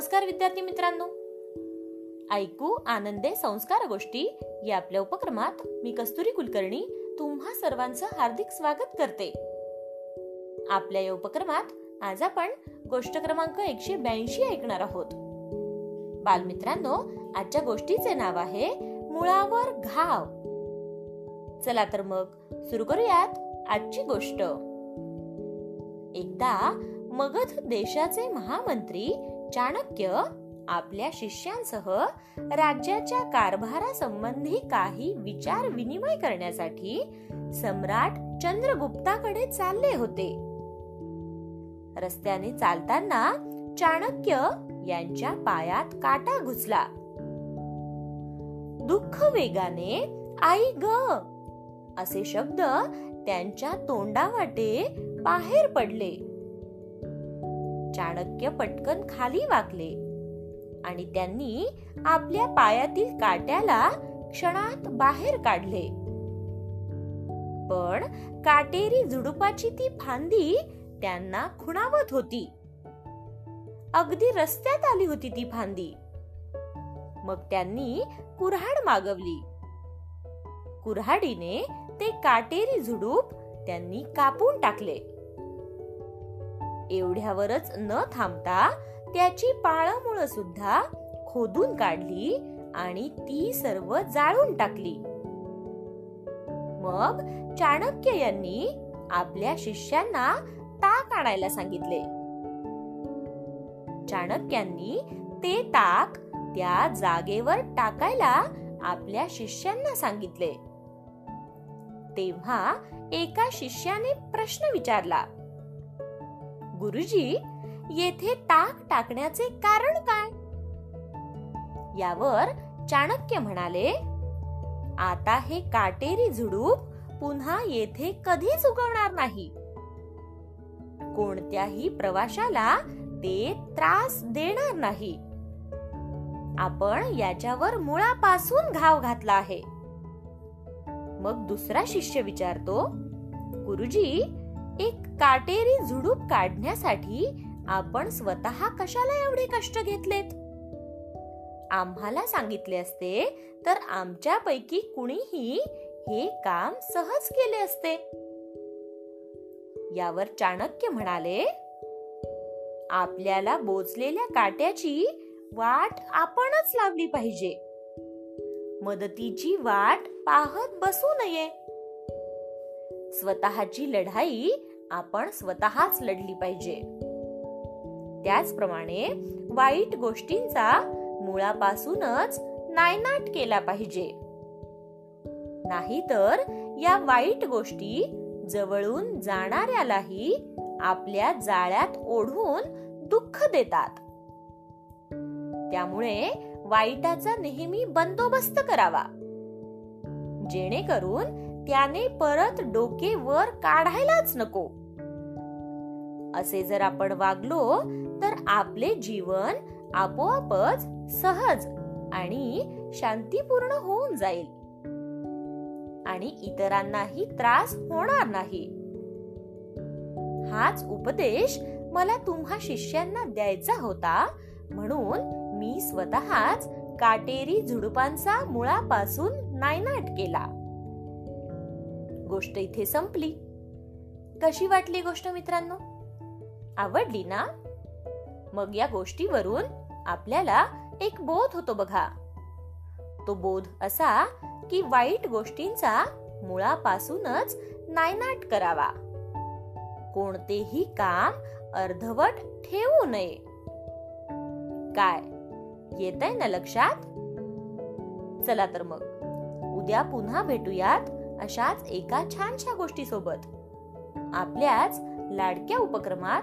नमस्कार विद्यार्थी मित्रांनो. ऐकू आनंदे संस्कार गोष्टी या आपल्या उपक्रमात मी कस्तुरी कुलकर्णी तुम्हा सर्वांचं हार्दिक स्वागत करते. आपल्या या उपक्रमात आज आपण गोष्ट क्रमांक एकशे ब्याऐंशी ऐकणार आहोत. बालमित्रांनो आजच्या गोष्टीचे नाव आहे मुळावर घाव. चला तर मग सुरू करूयात आजची गोष्ट. एकदा मगध देशाचे महामंत्री चाणक्य आपल्या शिष्यांसह राज्याच्या कारभारासंबंधी काही विचार विनिमय करण्यासाठी सम्राट चंद्रगुप्ताकडे चालले होते. रस्त्याने चालताना चाणक्य यांच्या पायात काटा घुसला. दुःख वेगाने आई ग! असे शब्द त्यांच्या तोंडावाटे बाहेर पडले. चाणक्य पटकन खाली वाकले आणि त्यांनी आपल्या पायातील काट्याला क्षणात बाहेर काढले. पण काटेरी झुडुपाची ती फांदी त्यांना खुणावत होती. अगदी रस्त्यात आली होती ती फांदी. मग त्यांनी कुऱ्हाड मागवली. कुऱ्हाडीने ते काटेरी झुडूप त्यांनी कापून टाकले. एवढ्यावरच न थांबता त्याची पाळमुळ सुद्धा खोदून काढली आणि ती सर्व जाळून टाकली. मग चाणक्य यांनी आपल्या शिष्यांना ताक आणायला सांगितले. चाणक्यांनी ते ताक त्या जागेवर टाकायला आपल्या शिष्यांना सांगितले. तेव्हा एका शिष्याने प्रश्न विचारला. गुरुजी येथे ताक टाकण्याचे कारण काय? यावर चाणक्य म्हणाले आता हे काटेरी झुडूप पुन्हा येथे कधीच उगवणार नाही. कोणत्याही प्रवाशाला ते त्रास देणार नाही. आपण याच्यावर मुळापासून घाव घातला आहे. मग दुसरा शिष्य विचारतो गुरुजी एक काटेरी झुडूप काढण्यासाठी आपण स्वतः कशाला एवढे कष्ट घेतलेत? आम्हाला सांगितले असते तर आमच्यापैकी कुणीही हे काम सहज केले असते. यावर चाणक्य म्हणाले आपल्याला बोचलेल्या काट्याची वाट आपणच लावली पाहिजे. मदतीची वाट पाहत बसू नये. स्वतःची लढाई आपण स्वतःच लढली पाहिजे. त्याचप्रमाणे वाईट गोष्टींचा मुळापासूनच नायनाट केला पाहिजे. नाहीतर या वाईट गोष्टी जवळून जाणाऱ्यालाही आपल्या जाळ्यात ओढून दुःख देतात. त्यामुळे वाईटाचा नेहमी बंदोबस्त करावा. जेणेकरून त्याने परत डोके वर काढायलाच नको. असे जर आपण वागलो तर आपले जीवन आपोआपच सहज आणि शांतीपूर्ण होऊन जाईल. आणि इतरांनाही त्रास होणार नाही. हाच उपदेश मला तुम्हा शिष्यांना द्यायचा होता म्हणून मी स्वतःच काटेरी झुडुपांचा मुळापासून नायनाट केला. गोष्ट इथे संपली. कशी वाटली गोष्ट मित्रांनो? आवडली ना? मग या गोष्टीवरून आपल्याला एक बोध होतो बघा. तो बोध असा की वाईट गोष्टींचा मुळापासूनच नायनाट करावा. कोणतेही काम अर्धवट ठेवू नये. काय? येत आहे ना लक्षात? चला तर मग. उद्या पुन्हा भेटूयात अशाच एका छानशा गोष्टी सोबत आपल्याच लाडक्या उपक्रमात